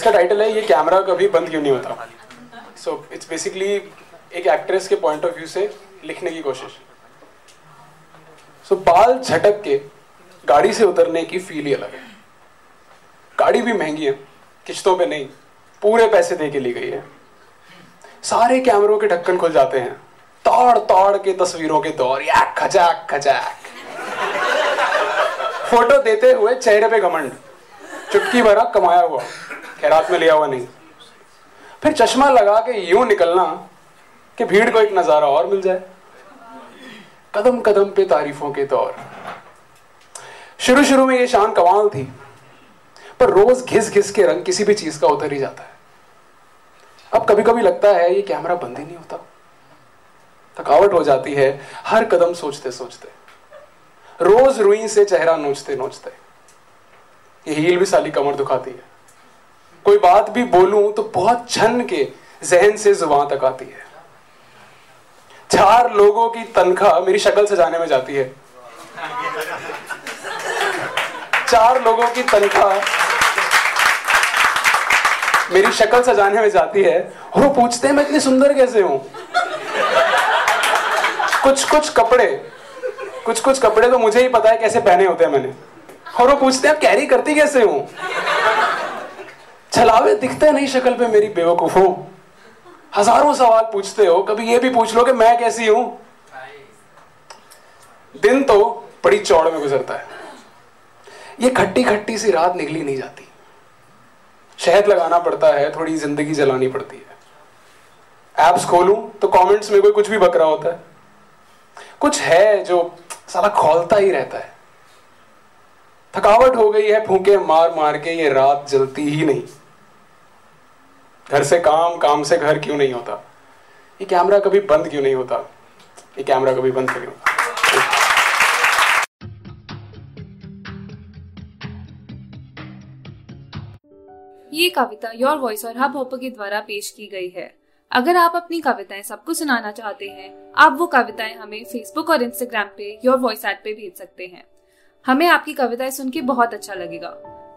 इसका टाइटल है ये कैमरा कभी बंद क्यों नहीं होता? सो इट्स बेसिकली एक एक्ट्रेस के पॉइंट ऑफ़ व्यू से लिखने की कोशिश। सो so, बाल झटक के गाड़ी से उतरने की फील ही अलग है। गाड़ी भी महँगी है किश्तों पे नहीं पूरे पैसे दे के ली गई है। सारे कैमरों के ढक्कन खुल जाते हैं। ताड़ ताड़ के तस्वीरों के दौर या खचाक खचाक फ़ोटो देते हुए चेहरे पे घमंड चुटकी भरा कमाया हुआ। खैरात में लिया हुआ नहीं। फिर चश्मा लगा के यूँ निकलना कि भीड़ को एक नज़ारा और मिल जाए। कदम कदम पे तारीफों के दौर। शुरू शुरू में ये शान कमाल थी, पर रोज घिस घिस के रंग किसी भी चीज़ का उतर ही जाता है। अब कभी कभी लगता है ये कैमरा बंद ही नहीं होता। थकावट हो जाती है हर कदम सोचते सोचते। रोज रुई से चेहरा नोचते नोचते। ये हील भी साली कमर दुखाती है। कोई बात भी बोलूँ तो बहुत छन के जहन से ज़ुबान तक आती है। चार लोगों की तनख्वाह मेरी शक्ल से जाने में जाती है। चार लोगों की तनख्वाह मेरी शक्ल सजाने में जाती है। और वो पूछते हैं, मैं इतनी सुंदर कैसे हूँ? कुछ कुछ कपड़े, कुछ कुछ कपड़े तो मुझे ही पता है कैसे पहने होते हैं मैंने। और वो पूछते हैं, आप कैरी करती कैसे हूँ? छलावे दिखते नहीं शक्ल पे मेरी बेवकूफ़ हज़ारों सवाल पूछते हो, कभी ये भी पूछ लो कि मैं कैसी हूँ? दिन तो बड़ी चौड़ में गुजरता है। ये खट्टी खट्टी सी रात निकली नहीं जाती। शहद लगाना पड़ता है, थोड़ी ज़िंदगी जलानी पड़ती है। एप्स खोलूं तो कमेंट्स में कोई कुछ भी बकरा होता है। कुछ है जो साला खोलता ही रहता है। थकावट हो गई है, फूके मार मार के ये रात जलती ही नहीं। घर से काम काम से घर क्यों नहीं होता? ये कैमरा कभी बंद क्यों नहीं होता? ये कैमरा कभी बंद क्यों ये कविता योर वॉइस और हब हॉपर के द्वारा पेश की गई है। अगर आप अपनी कविताएँ सबको सुनाना चाहते हैं, आप वो कविताएँ हमें फेसबुक और इंस्टाग्राम पे योर वॉइस ऐप पे भेज सकते हैं। हमें आपकी कविताएँ सुन के बहुत अच्छा लगेगा।